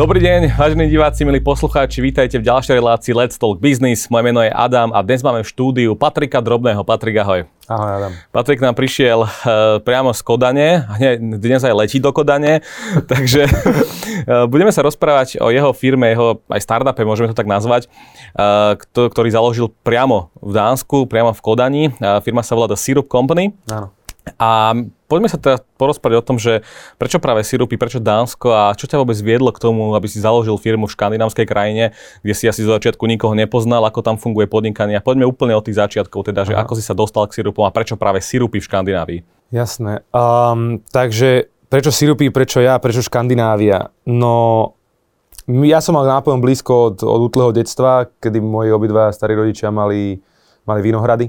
Dobrý deň, vážení diváci, milí poslucháči, vítajte v ďalšej relácii Let's Talk Business. Moje meno je Adam a dnes máme v štúdiu Patrika Drobného. Patrik, ahoj. Ahoj, Adam. Patrik nám prišiel uh, priamo z Kodane, dnes aj letí do Kodane, takže uh, budeme sa rozprávať o jeho firme, jeho aj startupe, môžeme to tak nazvať, uh, ktorý založil priamo v Dánsku, priamo v Kodani. Firma sa volá The Syrup Company. Áno. A poďme sa teraz porozprávať o tom, že prečo práve sirupy, prečo Dánsko a čo ťa vôbec viedlo k tomu, aby si založil firmu v škandinávskej krajine, kde si asi zo začiatku nikoho nepoznal, ako tam funguje podnikanie. A poďme úplne od tých začiatkov, teda, že Aha. ako si sa dostal k sirupom a prečo práve sirupy v Škandinávii. Jasné. Um, takže prečo sirupy, prečo ja, prečo Škandinávia? No, ja som mal nápojom blízko od, od útleho detstva, kedy moji obidva starí rodičia mali, mali vinohrady,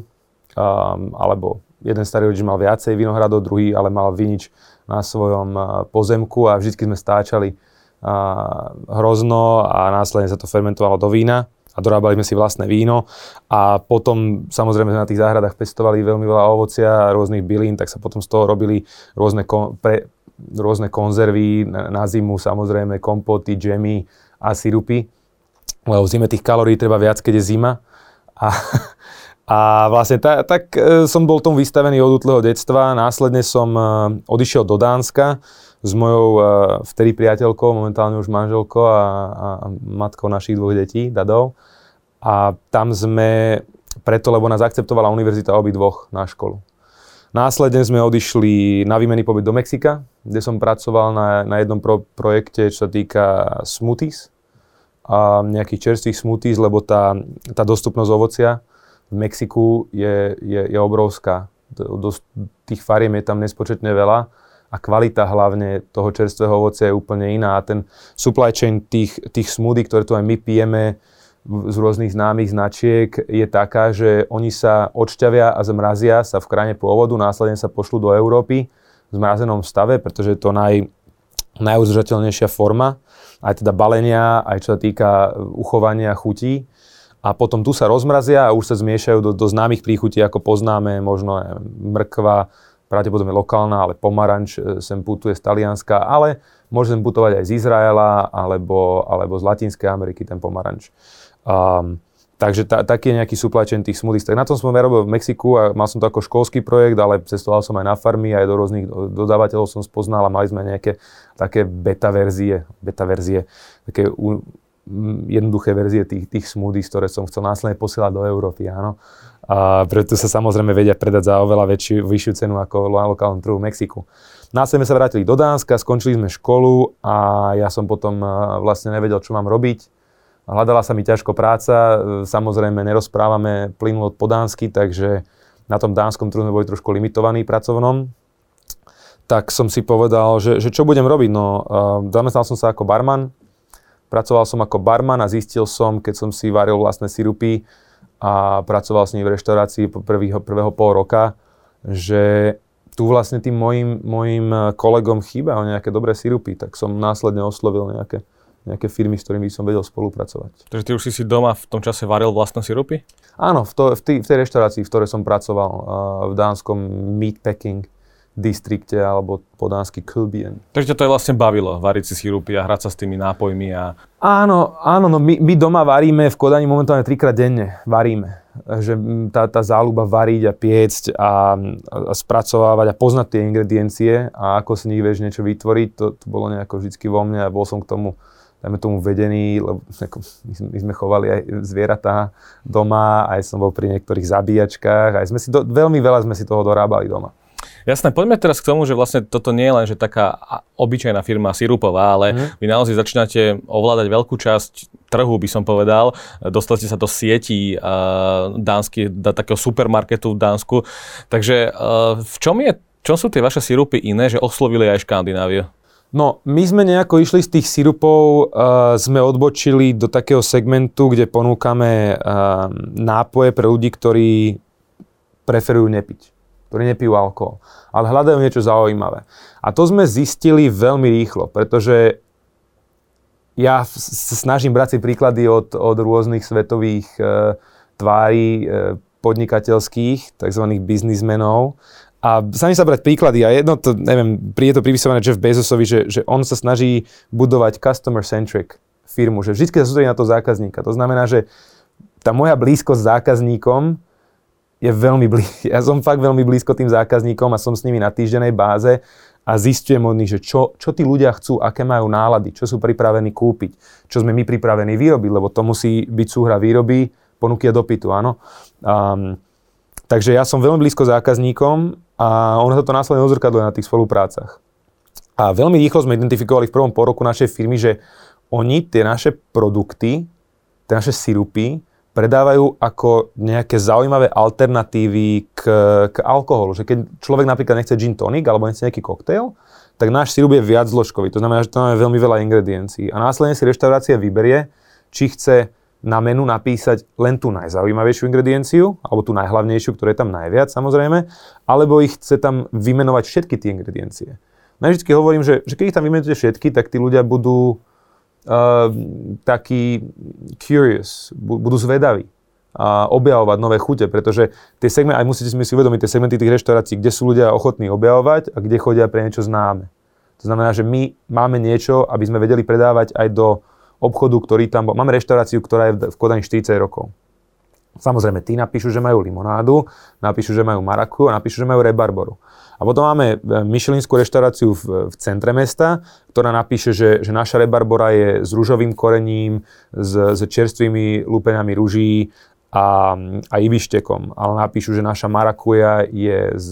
um, alebo jeden starý rodič mal viacej vinohradov, druhý ale mal vinič na svojom eh, pozemku a vždy sme stáčali eh, hrozno a následne sa to fermentovalo do vína a dorábali sme si vlastné víno a potom samozrejme na tých záhradách pestovali veľmi veľa ovocia a rôznych bylín, tak sa potom z toho robili rôzne, kon, pre, rôzne konzervy na zimu, samozrejme kompoty, džemy a sirupy. Lebo v zime tých kalórií treba viac, keď je zima. A A vlastne ta, tak e, som bol tomu vystavený od útleho detstva. Následne som e, odišiel do Dánska s mojou e, vtedy priateľkou, momentálne už manželkou a, a matkou našich dvoch detí, Dadov. A tam sme, preto lebo nás akceptovala univerzita obidvoch na školu. Následne sme odišli na výmenný pobyt do Mexika, kde som pracoval na, na jednom pro, projekte, čo sa týka smoothies a nejakých čerstvých smoothies, lebo tá, tá dostupnosť ovocia v Mexiku je, je, je obrovská. Dosť, tých fariem je tam nespočetne veľa a kvalita hlavne toho čerstvého ovocia je úplne iná. A ten supply chain tých, tých smoothie, ktoré tu aj my pijeme z rôznych známych značiek, je taká, že oni sa odšťavia a zmrazia sa v krajine pôvodu, následne sa pošlú do Európy v zmrazenom stave, pretože je to naj, najudržateľnejšia forma, aj teda balenia, aj čo sa týka uchovania chutí a potom tu sa rozmrazia a už sa zmiešajú do, do známych príchutí, ako poznáme, možno aj mrkva, pravdepodobne lokálna, ale pomaranč e, sem putuje z Talianska, ale môže sem putovať aj z Izraela alebo, alebo z Latinskej Ameriky ten pomaranč. Um, takže ta, taký je nejaký supply tých smoothies. Tak na tom som robil v Mexiku a mal som to ako školský projekt, ale cestoval som aj na farmy, aj do rôznych dodávateľov som spoznal a mali sme nejaké také beta verzie, beta verzie také jednoduché verzie tých, tých smoothies, ktoré som chcel následne posielať do Európy, áno. A preto sa samozrejme vedia predať za oveľa väčšiu, vyššiu cenu ako na lokálnom trhu v Mexiku. Následne sa vrátili do Dánska, skončili sme školu a ja som potom vlastne nevedel, čo mám robiť. Hľadala sa mi ťažko práca, samozrejme nerozprávame plynulo po dánsky, takže na tom dánskom trhu sme boli trošku limitovaní pracovnom. Tak som si povedal, že, že čo budem robiť. No, zamestnal som sa ako barman, Pracoval som ako barman a zistil som, keď som si varil vlastné sirupy a pracoval s ním v reštaurácii prvého, prvého pol roka, že tu vlastne tým mojim, mojim kolegom chýba o nejaké dobré sirupy, tak som následne oslovil nejaké, nejaké firmy, s ktorými som vedel spolupracovať. Takže ty už si si doma v tom čase varil vlastné sirupy? Áno, v, to, v, tý, v tej reštaurácii, v ktorej som pracoval, uh, v dánskom meatpacking distrikte alebo po dánsky Kulbien. Takže to je vlastne bavilo, variť si sirupy a hrať sa s tými nápojmi a... Áno, áno, no my, my doma varíme v Kodani momentálne trikrát denne, varíme. Že tá, tá záľuba variť a piecť a, a spracovávať a poznať tie ingrediencie a ako si nich vieš niečo vytvoriť, to, to bolo nejako vždy vo mne a bol som k tomu dajme tomu vedený, lebo ako, my, sme, my sme chovali aj zvieratá doma, aj som bol pri niektorých zabíjačkách, aj sme si do, veľmi veľa sme si toho dorábali doma. Jasné, poďme teraz k tomu, že vlastne toto nie je len že taká obyčajná firma sirupová, ale mm. vy naozaj začínate ovládať veľkú časť trhu, by som povedal. Dostali ste sa do sietí uh, dánsky, do takého supermarketu v Dánsku. Takže uh, v čom, je, čom sú tie vaše sirupy iné, že oslovili aj Škandináviu? No, my sme nejako išli z tých sirupov, uh, sme odbočili do takého segmentu, kde ponúkame uh, nápoje pre ľudí, ktorí preferujú nepiť ktorí nepijú alkohol, ale hľadajú niečo zaujímavé. A to sme zistili veľmi rýchlo, pretože ja snažím brať si príklady od, od rôznych svetových e, tvári e, podnikateľských, tzv. biznismenov A sami sa brať príklady a jedno to, neviem, je to pripisované Jeff Bezosovi, že, že on sa snaží budovať customer-centric firmu, že vždy sa sústredí na to zákazníka. To znamená, že tá moja blízkosť s zákazníkom je veľmi blízko. Ja som fakt veľmi blízko tým zákazníkom a som s nimi na týždenej báze a zistujem od nich, že čo, čo tí ľudia chcú, aké majú nálady, čo sú pripravení kúpiť, čo sme my pripravení vyrobiť, lebo to musí byť súhra výroby, ponuky a dopytu, áno. Um, takže ja som veľmi blízko zákazníkom a ono sa to následne ozrkadluje na tých spoluprácach. A veľmi rýchlo sme identifikovali v prvom poroku našej firmy, že oni tie naše produkty, tie naše sirupy, predávajú ako nejaké zaujímavé alternatívy k, k alkoholu. Že keď človek napríklad nechce gin tonic alebo nechce nejaký koktejl, tak náš sirup je viac zložkový. To znamená, že to máme veľmi veľa ingrediencií. A následne si reštaurácia vyberie, či chce na menu napísať len tú najzaujímavejšiu ingredienciu, alebo tú najhlavnejšiu, ktorá je tam najviac samozrejme, alebo ich chce tam vymenovať všetky tie ingrediencie. Ja vždy hovorím, že, že keď ich tam vymenujete všetky, tak tí ľudia budú uh, takí curious, budú zvedaví a objavovať nové chute, pretože tie segmenty, aj musíte si uvedomiť, tie segmenty tých reštaurácií, kde sú ľudia ochotní objavovať a kde chodia pre niečo známe. To znamená, že my máme niečo, aby sme vedeli predávať aj do obchodu, ktorý tam bol. Máme reštauráciu, ktorá je v Kodani 40 rokov. Samozrejme, tí napíšu, že majú limonádu, napíšu, že majú maraku a napíšu, že majú rebarboru. A potom máme e, myšelinskú reštauráciu v, v centre mesta, ktorá napíše, že, že naša rebarbora je s rúžovým korením, s, s čerstvými lupenami rúží a, a ibištekom. Ale napíšu, že naša marakuja je z...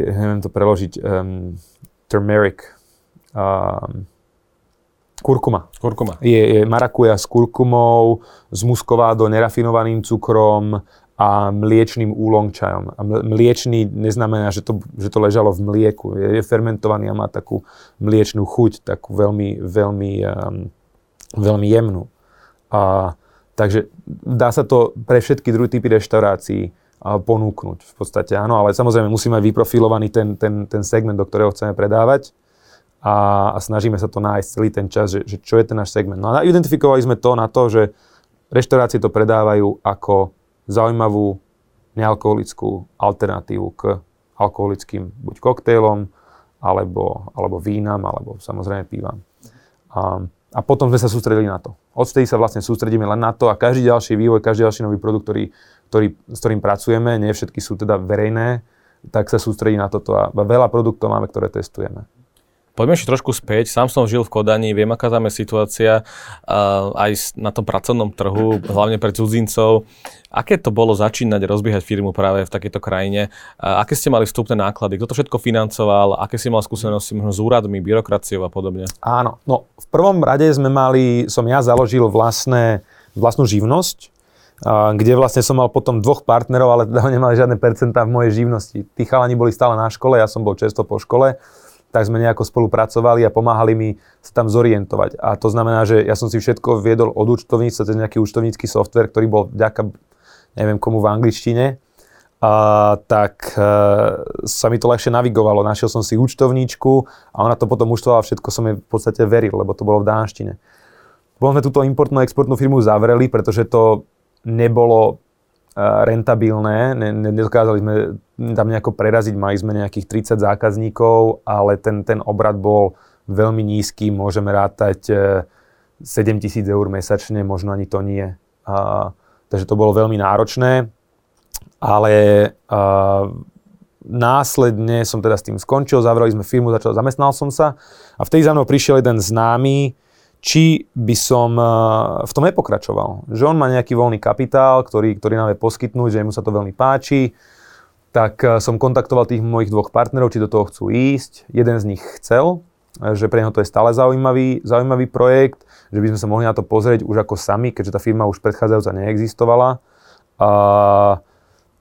Neviem to preložiť. Um, turmeric. Um, Kurkuma. Kurkuma. Je, je marakuja s kurkumou, s muskovádou, nerafinovaným cukrom a mliečným úlongčajom. A mliečný neznamená, že to, že to ležalo v mlieku. Je, je fermentovaný a má takú mliečnú chuť, takú veľmi, veľmi, um, veľmi jemnú. A, takže dá sa to pre všetky druhé typy reštaurácií a ponúknuť v podstate, áno, ale samozrejme musíme vyprofilovaný ten, ten, ten segment, do ktorého chceme predávať a, a snažíme sa to nájsť celý ten čas, že, že čo je ten náš segment. No a identifikovali sme to na to, že reštaurácie to predávajú ako zaujímavú nealkoholickú alternatívu k alkoholickým buď koktejlom, alebo, alebo vínam, alebo samozrejme pívam. A, a potom sme sa sústredili na to. Odstedy sa vlastne sústredíme len na to a každý ďalší vývoj, každý ďalší nový produkt, ktorý, ktorý, s ktorým pracujeme, nie všetky sú teda verejné, tak sa sústredí na toto a veľa produktov máme, ktoré testujeme. Poďme ešte trošku späť. Sám som žil v Kodani, viem, aká tam je situácia uh, aj na tom pracovnom trhu, hlavne pre cudzincov. Aké to bolo začínať rozbiehať firmu práve v takejto krajine? Uh, aké ste mali vstupné náklady? Kto to všetko financoval? Aké si mal skúsenosti možno s úradmi, byrokraciou a podobne? Áno, no v prvom rade sme mali, som ja založil vlastné, vlastnú živnosť, kde vlastne som mal potom dvoch partnerov, ale teda nemali žiadne percentá v mojej živnosti. Tí chalani boli stále na škole, ja som bol často po škole tak sme nejako spolupracovali a pomáhali mi sa tam zorientovať. A to znamená, že ja som si všetko viedol od účtovníctva cez nejaký účtovnícky software, ktorý bol vďaka neviem komu v angličtine, a, tak e, sa mi to ľahšie navigovalo. Našiel som si účtovníčku a ona to potom účtovala všetko, som jej v podstate veril, lebo to bolo v dánštine. Potom sme túto importnú exportnú firmu zavreli, pretože to nebolo rentabilné, nedokázali sme tam nejako preraziť, mali sme nejakých 30 zákazníkov, ale ten, ten obrad bol veľmi nízky, môžeme rátať 7 e, tisíc eur mesačne, možno ani to nie. A, takže to bolo veľmi náročné, ale a, následne som teda s tým skončil, zavreli sme firmu, začal, zamestnal som sa a vtedy za mnou prišiel jeden známy, či by som eh, v tom nepokračoval. Že on má nejaký voľný kapitál, ktorý, ktorý nám je poskytnúť, že mu sa to veľmi páči. Tak eh, som kontaktoval tých mojich dvoch partnerov, či do toho chcú ísť. Jeden z nich chcel, eh, že pre neho to je stále zaujímavý, zaujímavý projekt, že by sme sa mohli na to pozrieť už ako sami, keďže tá firma už predchádzajúca neexistovala. A,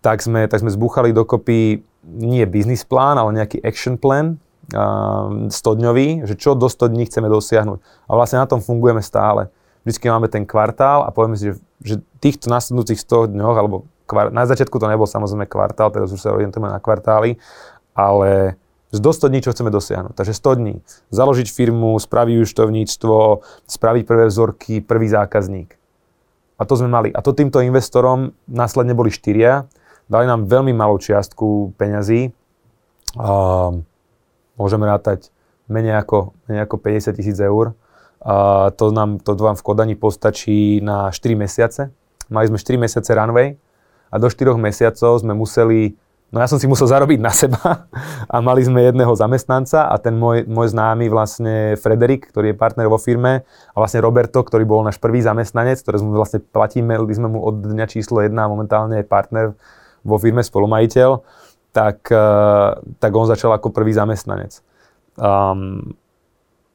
tak, sme, tak sme zbúchali dokopy nie business plán, ale nejaký action plan, 100-dňový, že čo do 100 dní chceme dosiahnuť. A vlastne na tom fungujeme stále. Vždycky máme ten kvartál a povieme si, že, že týchto nasledujúcich 100 dňoch, alebo kvart, na začiatku to nebol samozrejme kvartál, teraz už sa orientujeme na kvartály, ale z do 100 dní, čo chceme dosiahnuť. Takže 100 dní. Založiť firmu, spraviť účtovníctvo, spraviť prvé vzorky, prvý zákazník. A to sme mali. A to týmto investorom následne boli štyria, Dali nám veľmi malú čiastku peňazí. A môžeme rátať menej ako, menej ako 50 tisíc eur. A to, nám, to vám v Kodani postačí na 4 mesiace. Mali sme 4 mesiace runway a do 4 mesiacov sme museli No ja som si musel zarobiť na seba a mali sme jedného zamestnanca a ten môj, môj známy vlastne Frederik, ktorý je partner vo firme a vlastne Roberto, ktorý bol náš prvý zamestnanec, ktorý sme vlastne platíme, sme mu od dňa číslo 1 a momentálne je partner vo firme, spolumajiteľ, tak, eh, tak on začal ako prvý zamestnanec. Um,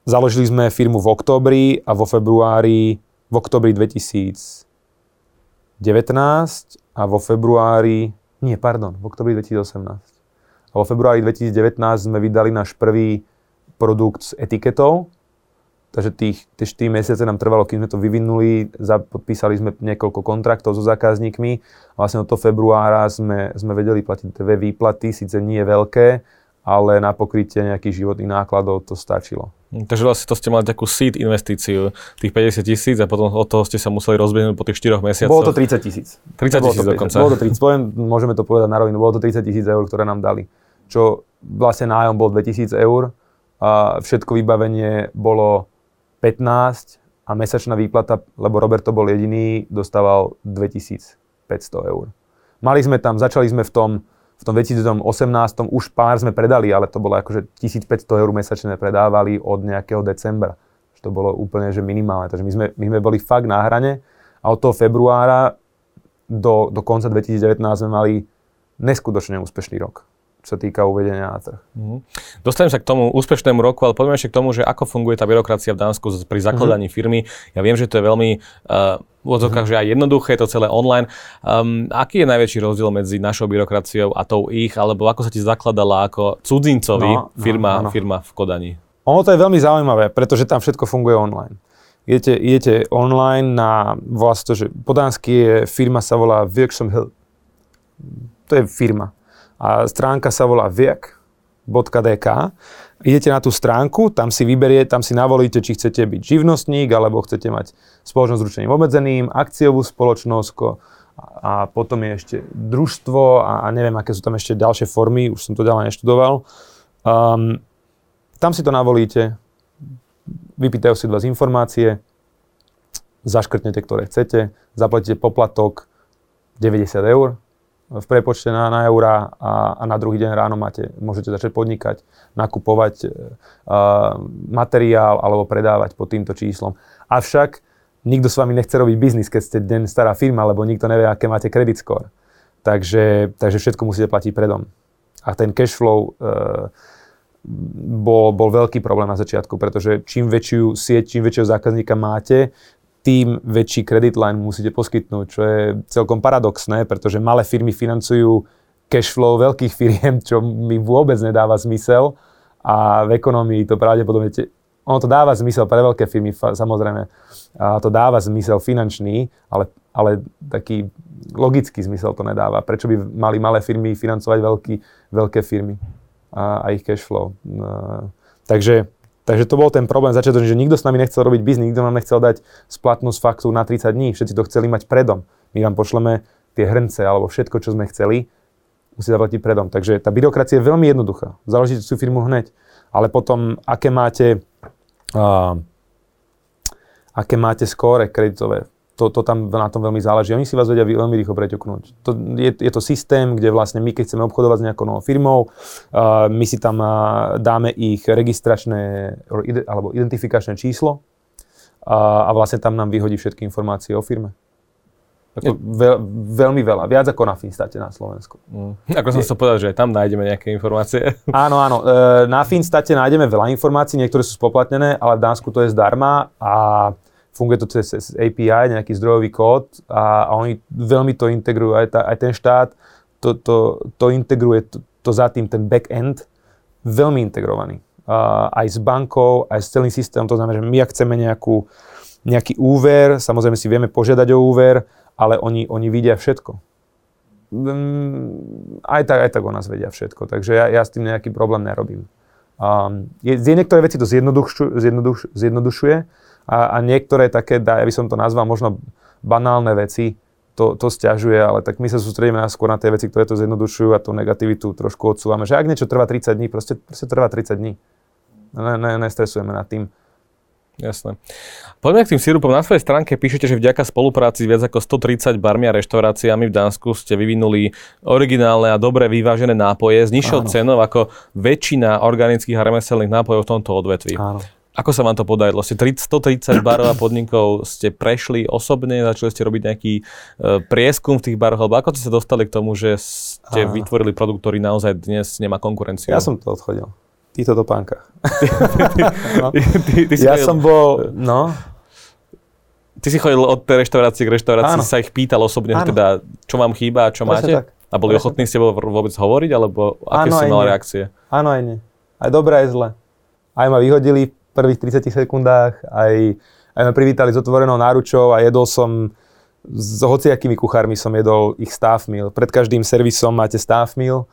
založili sme firmu v októbri a vo februári, v októbri 2019 a vo februári nie, pardon, v oktobri 2018. A vo februári 2019 sme vydali náš prvý produkt s etiketou, takže tých, tie 4 mesiace nám trvalo, kým sme to vyvinuli, podpísali sme niekoľko kontraktov so zákazníkmi a vlastne od toho februára sme, sme vedeli platiť dve výplaty, síce nie veľké, ale na pokrytie nejakých životných nákladov to stačilo. Hm, takže vlastne to ste mali takú seed investíciu, tých 50 tisíc a potom od toho ste sa museli rozbehnúť po tých 4 mesiacoch. Bolo to 30 tisíc. 30 tisíc dokonca. Bolo to 30, poviem, môžeme to povedať na rovinu, bolo to 30 tisíc eur, ktoré nám dali. Čo vlastne nájom bol 2000 eur a všetko vybavenie bolo 15 a mesačná výplata, lebo Roberto bol jediný, dostával 2500 eur. Mali sme tam, začali sme v tom v tom 2018 už pár sme predali, ale to bolo akože 1500 eur mesačne predávali od nejakého decembra. To bolo úplne že minimálne. Takže my sme, my sme boli fakt na hrane a od toho februára do, do konca 2019 sme mali neskutočne úspešný rok sa týka uvedenia na trh. Mm-hmm. Dostanem sa k tomu úspešnému roku, ale poďme ešte k tomu, že ako funguje tá byrokracia v Dánsku pri zakladaní mm-hmm. firmy. Ja viem, že to je veľmi uh, v odzokách, mm-hmm. že aj jednoduché, je to celé online. Um, aký je najväčší rozdiel medzi našou byrokraciou a tou ich, alebo ako sa ti zakladala ako cudzincovi no, no firma, no, no. firma v Kodani? Ono to je veľmi zaujímavé, pretože tam všetko funguje online. Idete, idete online na, volá to, že po dánsky je firma sa volá Virksomhed. To je firma a stránka sa volá viek.dk. Idete na tú stránku, tam si vyberie, tam si navolíte, či chcete byť živnostník, alebo chcete mať spoločnosť s ručením obmedzeným, akciovú spoločnosť, a potom je ešte družstvo a, a neviem, aké sú tam ešte ďalšie formy, už som to ďalej neštudoval. Um, tam si to navolíte, vypýtajú si vás informácie, zaškrtnete, ktoré chcete, zaplatíte poplatok 90 eur, v prepočte na, na eurá a, a na druhý deň ráno máte, môžete začať podnikať, nakupovať uh, materiál alebo predávať pod týmto číslom. Avšak nikto s vami nechce robiť biznis, keď ste deň stará firma, lebo nikto nevie, aké máte credit score. Takže, takže všetko musíte platiť predom. A ten cash flow uh, bol, bol veľký problém na začiatku, pretože čím väčšiu sieť, čím väčšieho zákazníka máte, tým väčší credit line musíte poskytnúť, čo je celkom paradoxné, pretože malé firmy financujú cash flow veľkých firiem, čo mi vôbec nedáva zmysel a v ekonomii to pravdepodobne, ono to dáva zmysel pre veľké firmy, samozrejme, a to dáva zmysel finančný, ale, ale taký logický zmysel to nedáva. Prečo by mali malé firmy financovať veľký, veľké firmy a, a ich cash flow. No, takže Takže to bol ten problém začiatočný, že nikto s nami nechcel robiť biznis, nikto nám nechcel dať splatnosť faktúr na 30 dní, všetci to chceli mať predom. My vám pošleme tie hrnce alebo všetko, čo sme chceli, musí zaplatiť predom. Takže tá byrokracia je veľmi jednoduchá. Založíte tú firmu hneď. Ale potom, aké máte, uh, aké máte skóre kreditové, to, to tam na tom veľmi záleží. Oni si vás vedia veľmi rýchlo preťuknúť. To, je, je to systém, kde vlastne my, keď chceme obchodovať s nejakou novou firmou, uh, my si tam uh, dáme ich registračné alebo identifikačné číslo uh, a vlastne tam nám vyhodí všetky informácie o firme. Ako veľ, veľmi veľa, viac ako na Finstate na Slovensku. Mm. Ako som sa povedal, že tam nájdeme nejaké informácie. Áno, áno. E, na Finstate nájdeme veľa informácií, niektoré sú spoplatnené, ale v Dánsku to je zdarma a funguje to cez API, nejaký zdrojový kód a, a oni veľmi to integrujú, aj, tá, aj ten štát to, to, to integruje, to, to za tým, ten back-end, veľmi integrovaný. Uh, aj s bankou, aj s celým systémom, to znamená, že my ak chceme nejakú, nejaký úver, samozrejme si vieme požiadať o úver, ale oni, oni vidia všetko. Um, aj tak, aj tak o nás vedia všetko, takže ja, ja s tým nejaký problém nerobím. Um, je, niektoré veci to zjednodušuje, zjednodušuje a, a niektoré také, ja by som to nazval možno banálne veci, to, to stiažuje, ale tak my sa sústredíme skôr na tie veci, ktoré to zjednodušujú a tú negativitu trošku odsúvame. Že ak niečo trvá 30 dní, proste, proste trvá 30 dní. Ne, ne, nestresujeme nad tým. Jasné. Poďme k tým sirupom. Na svojej stránke píšete, že vďaka spolupráci s viac ako 130 barmi a reštauráciami v Dánsku ste vyvinuli originálne a dobre vyvážené nápoje s nižšou cenou ako väčšina organických a remeselných nápojov v tomto odvetví. Áno. Ako sa vám to podarilo? Ste 130 barov a podnikov ste prešli osobne, začali ste robiť nejaký e, prieskum v tých baroch, alebo ako ste sa dostali k tomu, že ste Áno. vytvorili produkt, ktorý naozaj dnes nemá konkurenciu? Ja som to odchodil. Do no. ty, ty, ty ja chodil, som bol, no. Ty si chodil od tej reštaurácie k reštaurácii, Áno. sa ich pýtal osobne, teda, čo vám chýba a čo máte? Tak. A boli ochotní s tebou vôbec hovoriť, alebo aké Áno, si mal reakcie? Áno, aj nie. Aj dobré, aj zle. Aj ma vyhodili prvých 30 sekundách, aj, aj ma privítali s otvorenou náručou a jedol som s hociakými kuchármi som jedol ich staff meal. Pred každým servisom máte staff meal,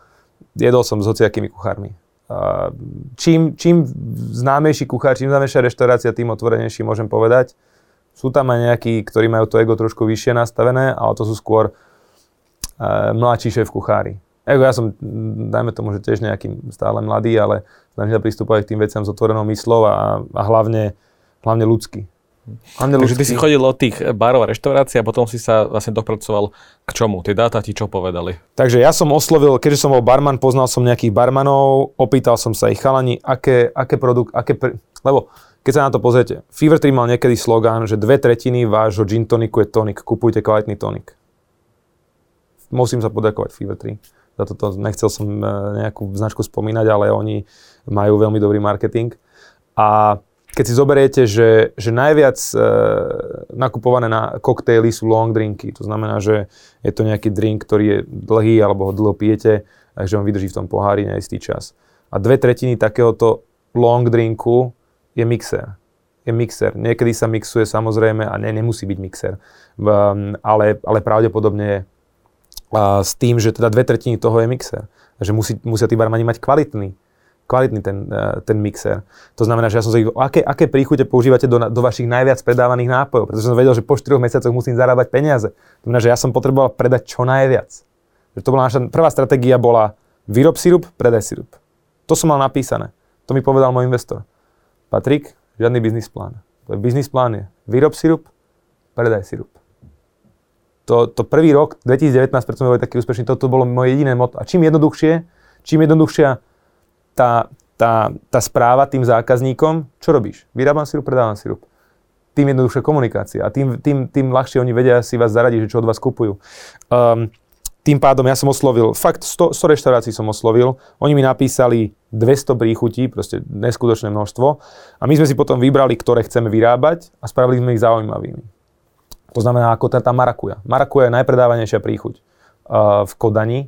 jedol som s hociakými kuchármi. Čím, čím známejší kuchár, čím známejšia reštaurácia, tým otvorenejší môžem povedať. Sú tam aj nejakí, ktorí majú to ego trošku vyššie nastavené, ale to sú skôr uh, mladší šéf kuchári. Ego, ja som, dajme tomu, že tiež nejaký stále mladý, ale snažím sa pristúpať k tým veciam s otvorenou myslou a, a hlavne, hlavne ľudský. Hlavne Takže ľudský. ty si chodil od tých barov a reštaurácií a potom si sa vlastne dopracoval k čomu? Tie dáta ti čo povedali? Takže ja som oslovil, keďže som bol barman, poznal som nejakých barmanov, opýtal som sa ich chalani, aké, aké produkt, aké, pre... lebo keď sa na to pozriete, Fever 3 mal niekedy slogán, že dve tretiny vášho gin toniku je tonik, kupujte kvalitný tonik. Musím sa poďakovať Fever 3 za toto nechcel som e, nejakú značku spomínať, ale oni majú veľmi dobrý marketing. A keď si zoberiete, že, že najviac e, nakupované na koktejly sú long drinky, to znamená, že je to nejaký drink, ktorý je dlhý alebo ho dlho pijete, takže on vydrží v tom pohári neistý čas. A dve tretiny takéhoto long drinku je mixer. Je mixer. Niekedy sa mixuje samozrejme a ne, nemusí byť mixer, um, ale, ale pravdepodobne je a s tým, že teda dve tretiny toho je mixer. Takže musí, musia tí barmani mať kvalitný, kvalitný ten, e, ten mixer. To znamená, že ja som sa ich, aké, aké príchute používate do, do vašich najviac predávaných nápojov, pretože som vedel, že po 4 mesiacoch musím zarábať peniaze. To znamená, že ja som potreboval predať čo najviac. Že to bola naša prvá stratégia bola výrob sirup, predaj sirup. To som mal napísané. To mi povedal môj investor. Patrik, žiadny biznis plán. Biznis plán je výrob sirup, predaj sirup to, to prvý rok, 2019, preto sme boli taký úspešní, toto bolo moje jediné moto. A čím jednoduchšie, čím jednoduchšia tá, tá, tá správa tým zákazníkom, čo robíš? Vyrábam sirup, predávam sirup. Tým jednoduchšia komunikácia a tým, tým, tým ľahšie oni vedia si vás zaradiť, že čo od vás kupujú. Um, tým pádom ja som oslovil, fakt 100, 100 reštaurácií som oslovil, oni mi napísali 200 príchutí, proste neskutočné množstvo a my sme si potom vybrali, ktoré chceme vyrábať a spravili sme ich zaujímavými. To znamená ako tá, tá marakuja. Marakuja je najpredávanejšia príchuť uh, v Kodani,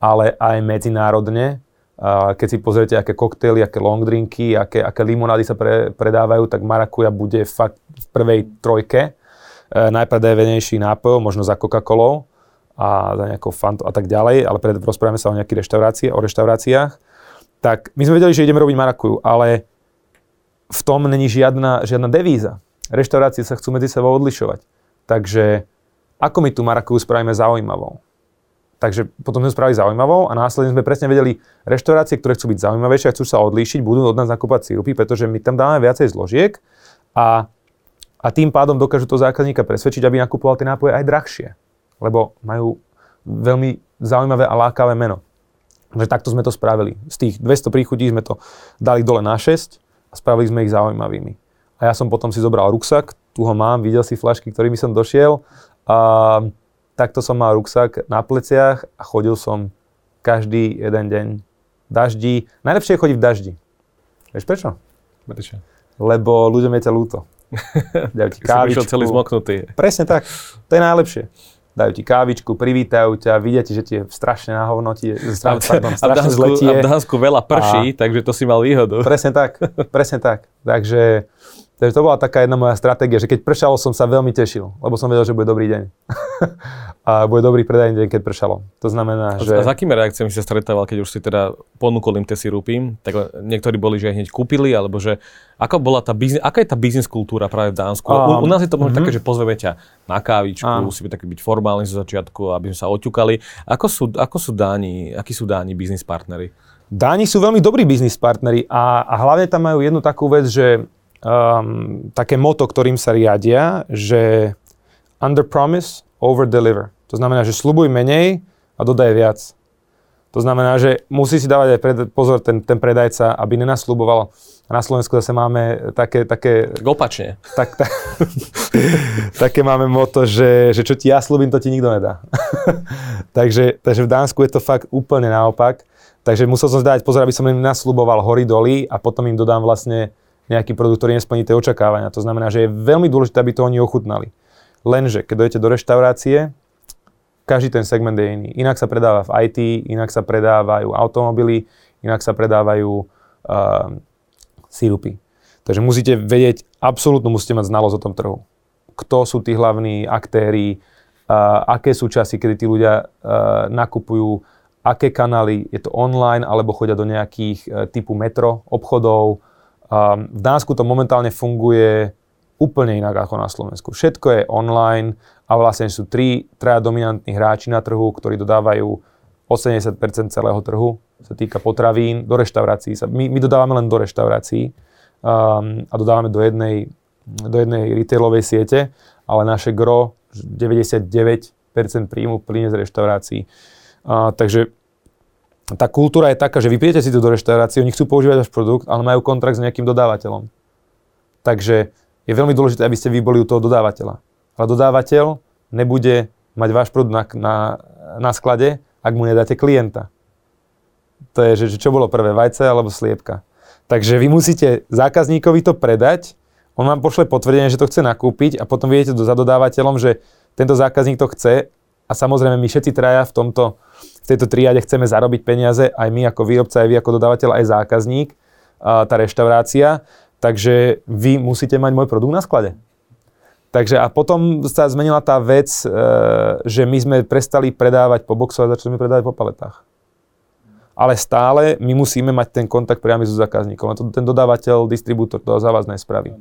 ale aj medzinárodne. Uh, keď si pozriete, aké koktejly, aké long drinky, aké, aké limonády sa pre, predávajú, tak marakuja bude fakt v prvej trojke. Uh, najpredávanejší nápoj, možno za Coca-Colou a za nejakou Fanto a tak ďalej, ale pred, rozprávame sa o nejakých reštauráciách, o reštauráciách. Tak my sme vedeli, že ideme robiť marakuju, ale v tom není žiadna, žiadna devíza. Reštaurácie sa chcú medzi sebou odlišovať. Takže ako my tú marakuju spravíme zaujímavou? Takže potom sme spravili zaujímavou a následne sme presne vedeli, reštaurácie, ktoré chcú byť zaujímavejšie a chcú sa odlíšiť, budú od nás nakúpať sírupy, pretože my tam dáme viacej zložiek a, a tým pádom dokážu to zákazníka presvedčiť, aby nakupoval tie nápoje aj drahšie, lebo majú veľmi zaujímavé a lákavé meno. Takže takto sme to spravili. Z tých 200 príchutí sme to dali dole na 6 a spravili sme ich zaujímavými. A ja som potom si zobral ruksak, tu ho mám, videl si flašky, ktorými som došiel. A takto som mal ruksak na pleciach a chodil som každý jeden deň daždi. Najlepšie je chodiť v daždi. Vieš prečo? Prečo? Lebo ľuďom je ťa ľúto. Dajú ti kávičku. celý zmoknutý. Presne tak. To je najlepšie dajú ti kávičku, privítajú ťa, vidia ti, že ti je strašne na hovno, ti je, strašne, pardon, strašne Dánsku, a v Dánsku veľa prší, a, takže to si mal výhodu. Presne tak, presne tak. Takže Takže to bola taká jedna moja stratégia, že keď pršalo, som sa veľmi tešil, lebo som vedel, že bude dobrý deň. a bude dobrý predajný deň, keď pršalo. To znamená, že... A s akými reakciami si sa stretával, keď už si teda ponúkol im tie sirupy? Tak niektorí boli, že hneď kúpili, alebo že... Ako bola tá biznis, aká je tá biznis kultúra práve v Dánsku? Um, u, u, nás je to možno uh-huh. také, že pozveme ťa na kávičku, uh. musí byť taký byť formálny zo začiatku, aby sme sa oťukali. Ako sú, ako sú Dáni, akí sú Dáni biznis partnery? Dáni sú veľmi dobrí biznis partneri a, a hlavne tam majú jednu takú vec, že um, také moto, ktorým sa riadia, že under promise, over deliver. To znamená, že slubuj menej a dodaj viac. To znamená, že musí si dávať aj pred, pozor ten, ten predajca, aby nenasluboval. Na Slovensku zase máme také... také Opačne. Tak, tak, také máme moto, že, že čo ti ja slúbim, to ti nikto nedá. takže, takže v Dánsku je to fakt úplne naopak. Takže musel som zdať pozor, aby som im nasľuboval hory doly a potom im dodám vlastne nejaký produkt, ktorý nesplní tie očakávania. To znamená, že je veľmi dôležité, aby to oni ochutnali. Lenže, keď dojdete do reštaurácie, každý ten segment je iný. Inak sa predáva v IT, inak sa predávajú automobily, inak sa predávajú uh, sírupy. Takže musíte vedieť, absolútne musíte mať znalosť o tom trhu. Kto sú tí hlavní aktéry, uh, aké sú časy, kedy tí ľudia uh, nakupujú, aké kanály, je to online, alebo chodia do nejakých uh, typu metro obchodov, a v Dánsku to momentálne funguje úplne inak ako na Slovensku. Všetko je online a vlastne sú tri, traja dominantní hráči na trhu, ktorí dodávajú 80% celého trhu, sa týka potravín, do reštaurácií. My, my dodávame len do reštaurácií um, a dodávame do jednej, do jednej retailovej siete, ale naše gro, 99% príjmu plyne z reštaurácií. Uh, takže tá kultúra je taká, že vy prídete si tu do reštaurácie, oni chcú používať váš produkt, ale majú kontrakt s nejakým dodávateľom. Takže je veľmi dôležité, aby ste vy boli u toho dodávateľa. Ale dodávateľ nebude mať váš produkt na, na, na sklade, ak mu nedáte klienta. To je, že, že čo bolo prvé, vajce alebo sliepka. Takže vy musíte zákazníkovi to predať, on vám pošle potvrdenie, že to chce nakúpiť a potom viete za dodávateľom, že tento zákazník to chce a samozrejme my všetci traja v tomto tejto triade chceme zarobiť peniaze, aj my ako výrobca, aj vy ako dodávateľ, aj zákazník, tá reštaurácia, takže vy musíte mať môj produkt na sklade. Takže a potom sa zmenila tá vec, e, že my sme prestali predávať po boxoch a začali predávať po paletách. Ale stále my musíme mať ten kontakt priamy so zákazníkom. A to ten dodávateľ, distribútor to za vás nespraví.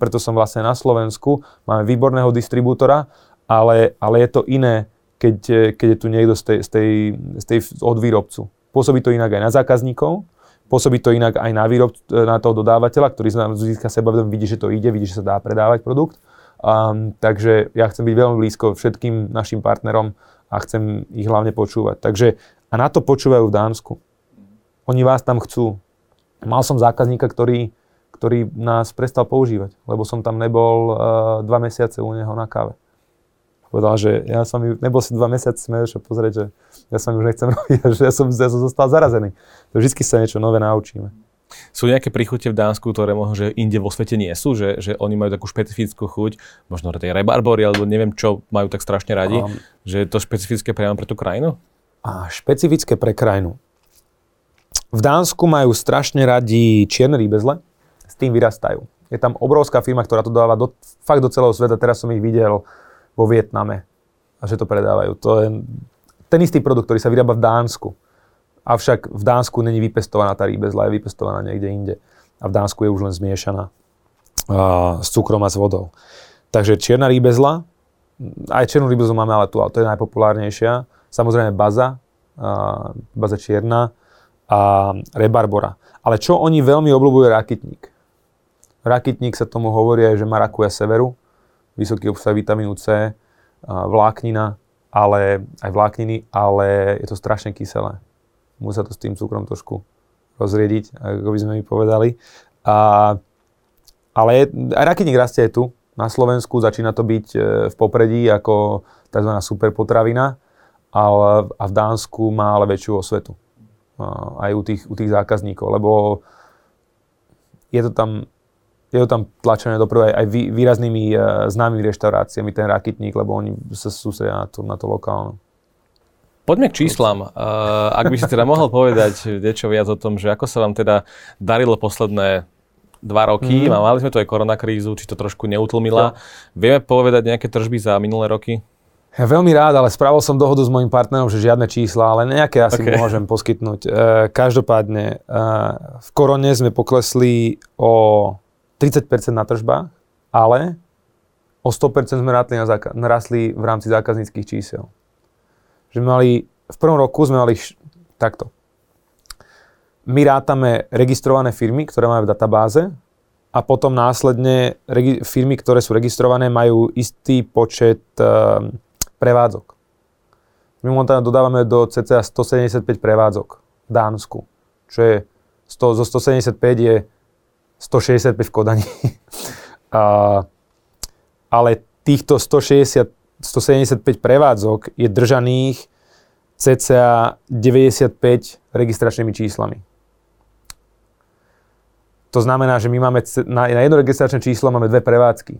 Preto som vlastne na Slovensku, máme výborného distribútora, ale, ale je to iné, keď, eh, keď je tu niekto z tej, z tej, z tej, od výrobcu. Pôsobí to inak aj na zákazníkov, pôsobí to inak aj na, výrob, eh, na toho dodávateľa, ktorý získa seba, vidí, že to ide, vidí, že sa dá predávať produkt. Um, takže ja chcem byť veľmi blízko všetkým našim partnerom a chcem ich hlavne počúvať. Takže a na to počúvajú v Dánsku. Oni vás tam chcú. Mal som zákazníka, ktorý, ktorý nás prestal používať, lebo som tam nebol uh, dva mesiace u neho na káve povedal, že ja som nebol si dva mesiace, sme čo pozrieť, že ja som už nechcem robiť, že ja som, ja som zostal zarazený. To vždy sa niečo nové naučíme. Sú nejaké príchute v Dánsku, ktoré možno, že inde vo svete nie sú, že, že oni majú takú špecifickú chuť, možno tie rebarbory, alebo neviem čo majú tak strašne radi, um, že je to špecifické priamo pre tú krajinu? A špecifické pre krajinu. V Dánsku majú strašne radi čierne rýbezle, s tým vyrastajú. Je tam obrovská firma, ktorá to dáva do, fakt do celého sveta, teraz som ich videl vo Vietname a že to predávajú. To je ten istý produkt, ktorý sa vyrába v Dánsku. Avšak v Dánsku není vypestovaná tá rýbezla, je vypestovaná niekde inde. A v Dánsku je už len zmiešaná uh, s cukrom a s vodou. Takže čierna rýbezla, aj čiernu rýbezlu máme, ale tu, ale to je najpopulárnejšia. Samozrejme baza, uh, baza čierna a rebarbora. Ale čo oni veľmi obľúbujú rakitník. Rakitník sa tomu hovorí že marakuja severu vysoký obsah vitamínu C, vláknina, ale aj vlákniny, ale je to strašne kyselé. Musí sa to s tým cukrom trošku rozriediť, ako by sme mi povedali. A, ale je, aj rakitník rastie aj tu, na Slovensku, začína to byť e, v popredí ako tzv. superpotravina, ale, a v Dánsku má ale väčšiu osvetu. Aj u tých, u tých zákazníkov, lebo je to tam je to tam tlačené doprve aj, aj výraznými uh, známymi reštauráciami, ten rakitník, lebo oni sa sústredia na to, na to lokálne. Poďme k číslam. Uh, ak by si teda mohol povedať niečo viac o tom, že ako sa vám teda darilo posledné dva roky, mm. mali sme tu aj koronakrízu, či to trošku neutlmila. Ja. Vieme povedať nejaké tržby za minulé roky? Ja veľmi rád, ale spravil som dohodu s mojim partnerom, že žiadne čísla, ale nejaké asi okay. môžem poskytnúť. E, každopádne, e, v korone sme poklesli o 30% na tržbách, ale o 100% sme narastli, na záka- narastli v rámci zákazníckých čísel. Že mali, v prvom roku sme mali š- takto. My rátame registrované firmy, ktoré máme v databáze a potom následne regi- firmy, ktoré sú registrované, majú istý počet e, prevádzok. My momentálne dodávame do cca 175 prevádzok v Dánsku, čo je 100, zo 175 je 165 v Kodani. a, ale týchto 160, 175 prevádzok je držaných cca 95 registračnými číslami. To znamená, že my máme na, na jedno registračné číslo máme dve prevádzky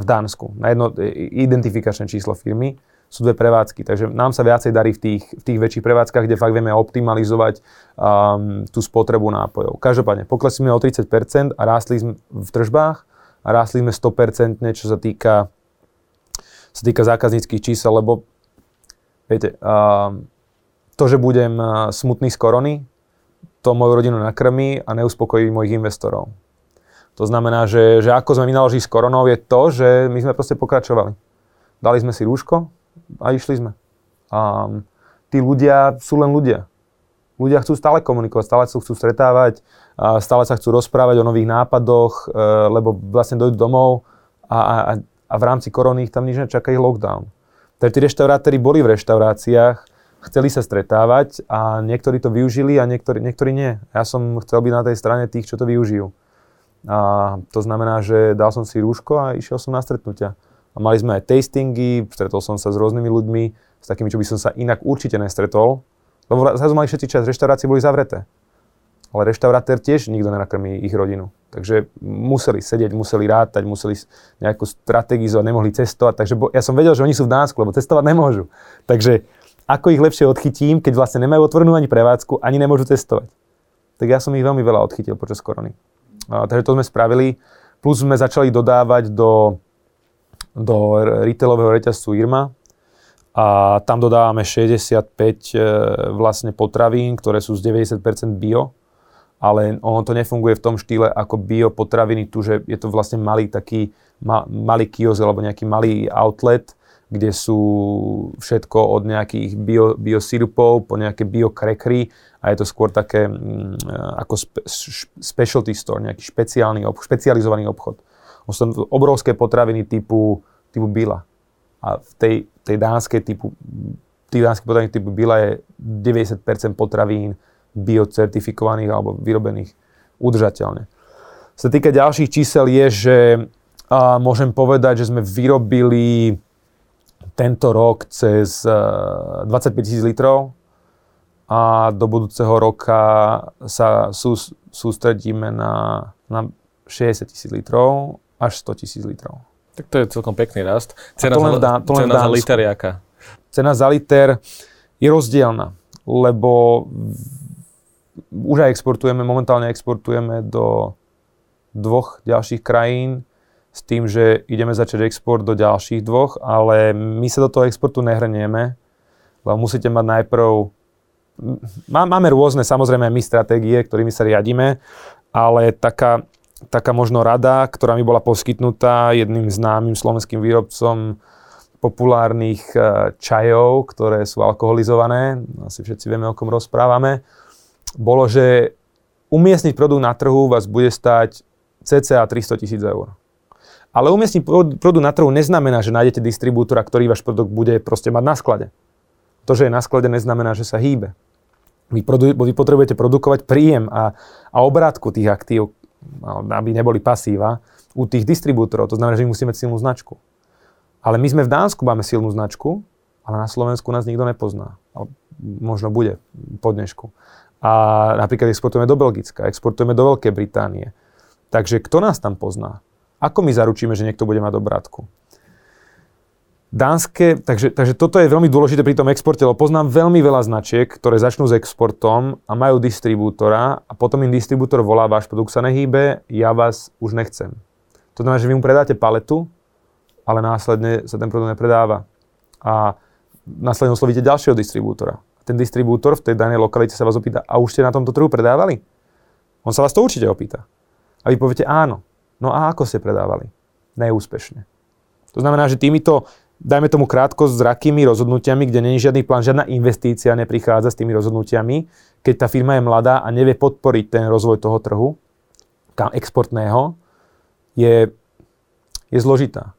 v Dánsku. Na jedno identifikačné číslo firmy sú dve prevádzky. Takže nám sa viacej darí v tých, v tých väčších prevádzkach, kde fakt vieme optimalizovať um, tú spotrebu nápojov. Každopádne, poklesli o 30% a rástli sme v tržbách a rástli sme 100% čo sa týka, sa týka zákazníckých čísel, lebo viete, um, to, že budem uh, smutný z korony, to moju rodinu nakrmí a neuspokojí mojich investorov. To znamená, že, že ako sme vynaložili s koronou je to, že my sme proste pokračovali. Dali sme si rúško a išli sme. A tí ľudia sú len ľudia. Ľudia chcú stále komunikovať, stále sa chcú stretávať, a stále sa chcú rozprávať o nových nápadoch, e, lebo vlastne dojdú domov a, a, a v rámci korony ich tam nič nečaká, ich lockdown. Takže tí reštaurátori boli v reštauráciách, chceli sa stretávať a niektorí to využili a niektorí, niektorí nie. Ja som chcel byť na tej strane tých, čo to využijú. A to znamená, že dal som si rúško a išiel som na stretnutia. A mali sme aj tastingy, stretol som sa s rôznymi ľuďmi, s takými, čo by som sa inak určite nestretol. Lebo zrazu mali všetci čas, reštaurácie boli zavreté. Ale reštaurátor tiež nikto nenakrmí ich rodinu. Takže museli sedieť, museli rátať, museli nejakú strategizovať, nemohli cestovať. Takže bo, ja som vedel, že oni sú v Dánsku, lebo cestovať nemôžu. Takže ako ich lepšie odchytím, keď vlastne nemajú otvorenú ani prevádzku, ani nemôžu cestovať. Tak ja som ich veľmi veľa odchytil počas korony. A, takže to sme spravili. Plus sme začali dodávať do, do retailového reťazcu Irma a tam dodávame 65 e, vlastne potravín, ktoré sú z 90% bio, ale ono to nefunguje v tom štýle ako bio potraviny tu, že je to vlastne malý taký ma, malý kiosk alebo nejaký malý outlet, kde sú všetko od nejakých bio, biosirupov po nejaké biokrekry a je to skôr také mm, ako spe, specialty store, nejaký špeciálny, špecializovaný obchod. Sú obrovské potraviny typu, typu Bila. A v tej, tej dánskej typu, tých dánskych potraviny typu Bila je 90% potravín biocertifikovaných alebo vyrobených udržateľne. Sa týka ďalších čísel je, že a môžem povedať, že sme vyrobili tento rok cez 25 tisíc litrov a do budúceho roka sa sú, sústredíme na, na 60 tisíc litrov až 100 tisíc litrov. Tak to je celkom pekný rast. Cena, za, dá, cena za liter je aká? Cena za liter je rozdielna, lebo už aj exportujeme, momentálne exportujeme do dvoch ďalších krajín s tým, že ideme začať export do ďalších dvoch, ale my sa do toho exportu nehrnieme, lebo musíte mať najprv Máme rôzne, samozrejme, my stratégie, ktorými sa riadíme, ale taká, taká možno rada, ktorá mi bola poskytnutá jedným známym slovenským výrobcom populárnych e, čajov, ktoré sú alkoholizované, asi všetci vieme, o kom rozprávame, bolo, že umiestniť produkt na trhu vás bude stať cca 300 tisíc eur. Ale umiestniť produkt na trhu neznamená, že nájdete distribútora, ktorý váš produkt bude proste mať na sklade. To, že je na sklade, neznamená, že sa hýbe. Vy, produ- vy potrebujete produkovať príjem a, a obrátku tých aktív, aby neboli pasíva, u tých distribútorov. To znamená, že musíme mať silnú značku. Ale my sme v Dánsku, máme silnú značku, ale na Slovensku nás nikto nepozná. Možno bude po dnešku. A napríklad exportujeme do Belgicka, exportujeme do Veľkej Británie. Takže kto nás tam pozná? Ako my zaručíme, že niekto bude mať obrátku? Dánske, takže, takže toto je veľmi dôležité pri tom exporte, lebo poznám veľmi veľa značiek, ktoré začnú s exportom a majú distribútora a potom im distribútor volá, váš produkt sa nehýbe, ja vás už nechcem. To znamená, že vy mu predáte paletu, ale následne sa ten produkt nepredáva. A následne oslovíte ďalšieho distribútora. Ten distribútor v tej danej lokalite sa vás opýta, a už ste na tomto trhu predávali? On sa vás to určite opýta. A vy poviete áno. No a ako ste predávali? Neúspešne. To znamená, že týmito dajme tomu krátko s rakými rozhodnutiami, kde není žiadny plán, žiadna investícia neprichádza s tými rozhodnutiami, keď tá firma je mladá a nevie podporiť ten rozvoj toho trhu, kam exportného, je, je zložitá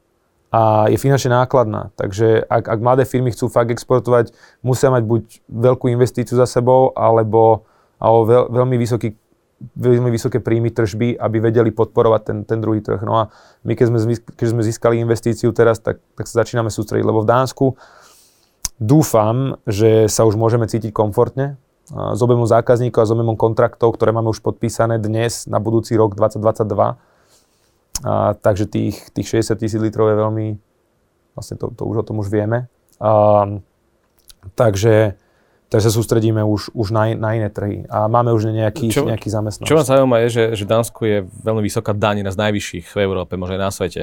a je finančne nákladná. Takže ak, ak mladé firmy chcú fakt exportovať, musia mať buď veľkú investíciu za sebou, alebo, alebo veľ, veľmi vysoký veľmi vysoké príjmy tržby, aby vedeli podporovať ten, ten druhý trh. No a my keď sme, keď sme získali investíciu teraz, tak, tak sa začíname sústrediť, lebo v Dánsku dúfam, že sa už môžeme cítiť komfortne s objemom zákazníkov a s objemom kontraktov, ktoré máme už podpísané dnes na budúci rok 2022. A, takže tých, tých 60 tisíc litrov je veľmi, vlastne to, to už o tom už vieme. A, takže takže sa sústredíme už, už na, na iné trhy a máme už nejaký, čo, nejaký zamestnanec. Čo ma zaujíma je, že, že Dánsku je veľmi vysoká daň, jedna z najvyšších v Európe, možno aj na svete.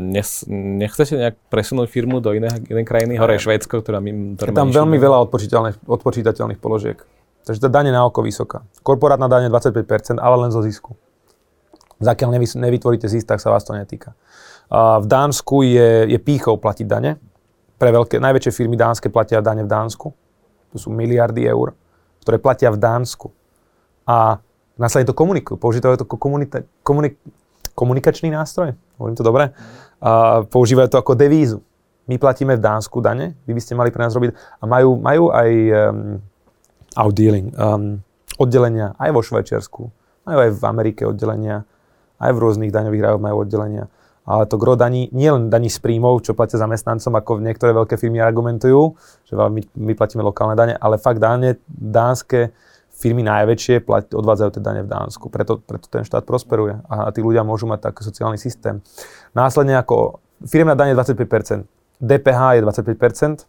Nes, nechcete nejak presunúť firmu do inej, inej krajiny? Hore je Švédsko, ktorá mi... je tam veľmi veľa odpočítateľných položiek. Takže tá daň je na oko vysoká. Korporátna daň je 25%, ale len zo zisku. Zakiaľ nevy, nevytvoríte zisk, tak sa vás to netýka. A v Dánsku je, je pýchou platiť dane. Pre veľké, najväčšie firmy dánske platia dane v Dánsku to sú miliardy eur, ktoré platia v Dánsku. A následne to komunikujú. Používajú to ako komunita- komunik- komunikačný nástroj. Hovorím to dobre? A používajú to ako devízu. My platíme v Dánsku dane, vy by ste mali pre nás robiť. A majú, majú aj um, um, oddelenia aj vo Švajčiarsku, majú aj v Amerike oddelenia, aj v rôznych daňových rájoch majú oddelenia ale to gro daní, nie len daní z príjmov, čo platia zamestnancom, ako niektoré veľké firmy argumentujú, že my, my platíme lokálne dane, ale fakt dane, dánske firmy najväčšie plat, odvádzajú tie dane v Dánsku. Preto, preto ten štát prosperuje a, a tí ľudia môžu mať taký sociálny systém. Následne ako firmná daň je 25%, DPH je 25%,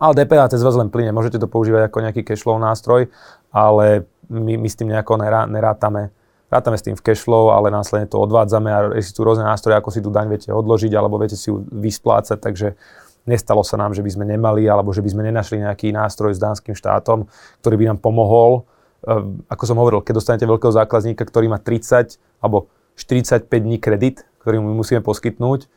ale DPH cez vás len plyne. Môžete to používať ako nejaký cashflow nástroj, ale my, my s tým nejako nerá, nerátame rátame s tým v cashflow, ale následne to odvádzame a existujú rôzne nástroje, ako si tú daň viete odložiť alebo viete si ju vysplácať, takže nestalo sa nám, že by sme nemali alebo že by sme nenašli nejaký nástroj s dánskym štátom, ktorý by nám pomohol. Ehm, ako som hovoril, keď dostanete veľkého zákazníka, ktorý má 30 alebo 45 dní kredit, ktorý mu musíme poskytnúť,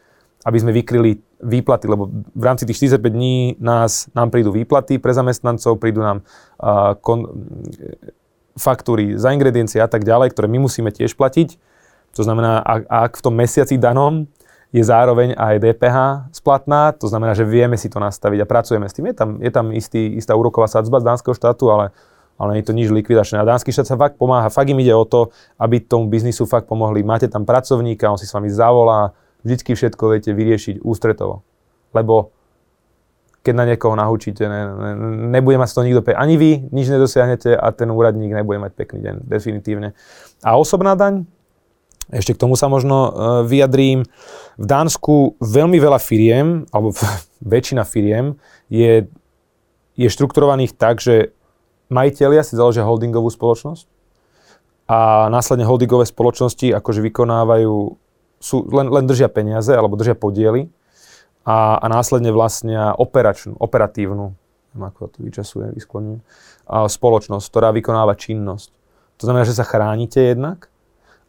aby sme vykryli výplaty, lebo v rámci tých 45 dní nás, nám prídu výplaty pre zamestnancov, prídu nám uh, kon, faktúry za ingrediencie a tak ďalej, ktoré my musíme tiež platiť. To znamená, ak, ak v tom mesiaci danom je zároveň aj DPH splatná, to znamená, že vieme si to nastaviť a pracujeme s tým. Je tam, je tam istý, istá úroková sadzba z dánskeho štátu, ale, ale nie je to nič likvidačné. A dánsky štát sa fakt pomáha, fakt im ide o to, aby tomu biznisu fakt pomohli. Máte tam pracovníka, on si s vami zavolá, vždycky všetko viete vyriešiť ústretovo. Lebo keď na niekoho nahúčite, ne, ne, nebude mať z nikto pekný. Ani vy nič nedosiahnete a ten úradník nebude mať pekný deň, definitívne. A osobná daň, ešte k tomu sa možno uh, vyjadrím. V Dánsku veľmi veľa firiem, alebo väčšina firiem je, je štrukturovaných tak, že majiteľia si založia holdingovú spoločnosť a následne holdingové spoločnosti akože vykonávajú, sú, len, len držia peniaze alebo držia podiely a, a následne vlastnia operačnú, operatívnu, ako to vyčasuje, vyskloňuje, spoločnosť, ktorá vykonáva činnosť. To znamená, že sa chránite jednak,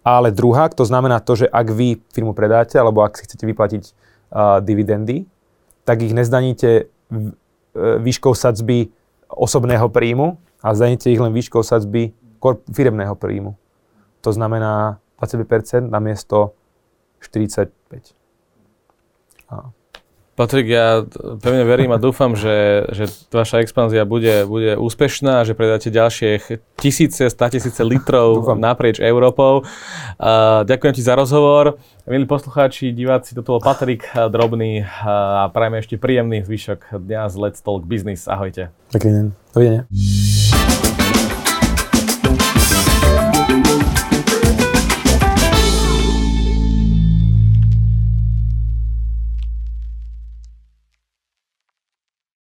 ale druhá, to znamená to, že ak vy firmu predáte, alebo ak si chcete vyplatiť uh, dividendy, tak ich nezdaníte v, uh, výškou sadzby osobného príjmu, a zdaníte ich len výškou sadzby firemného príjmu. To znamená 25% na miesto 45%. A. Patrik, ja pevne verím a dúfam, že, že vaša expanzia bude, bude úspešná a že predáte ďalšie tisíce, tisíce litrov dúfam. naprieč Európou. Uh, ďakujem ti za rozhovor. Milí poslucháči, diváci, toto bol Patrik Drobný a prajme ešte príjemný zvyšok dňa z Let's Talk Business. Ahojte. Pekný deň. Dovidenia.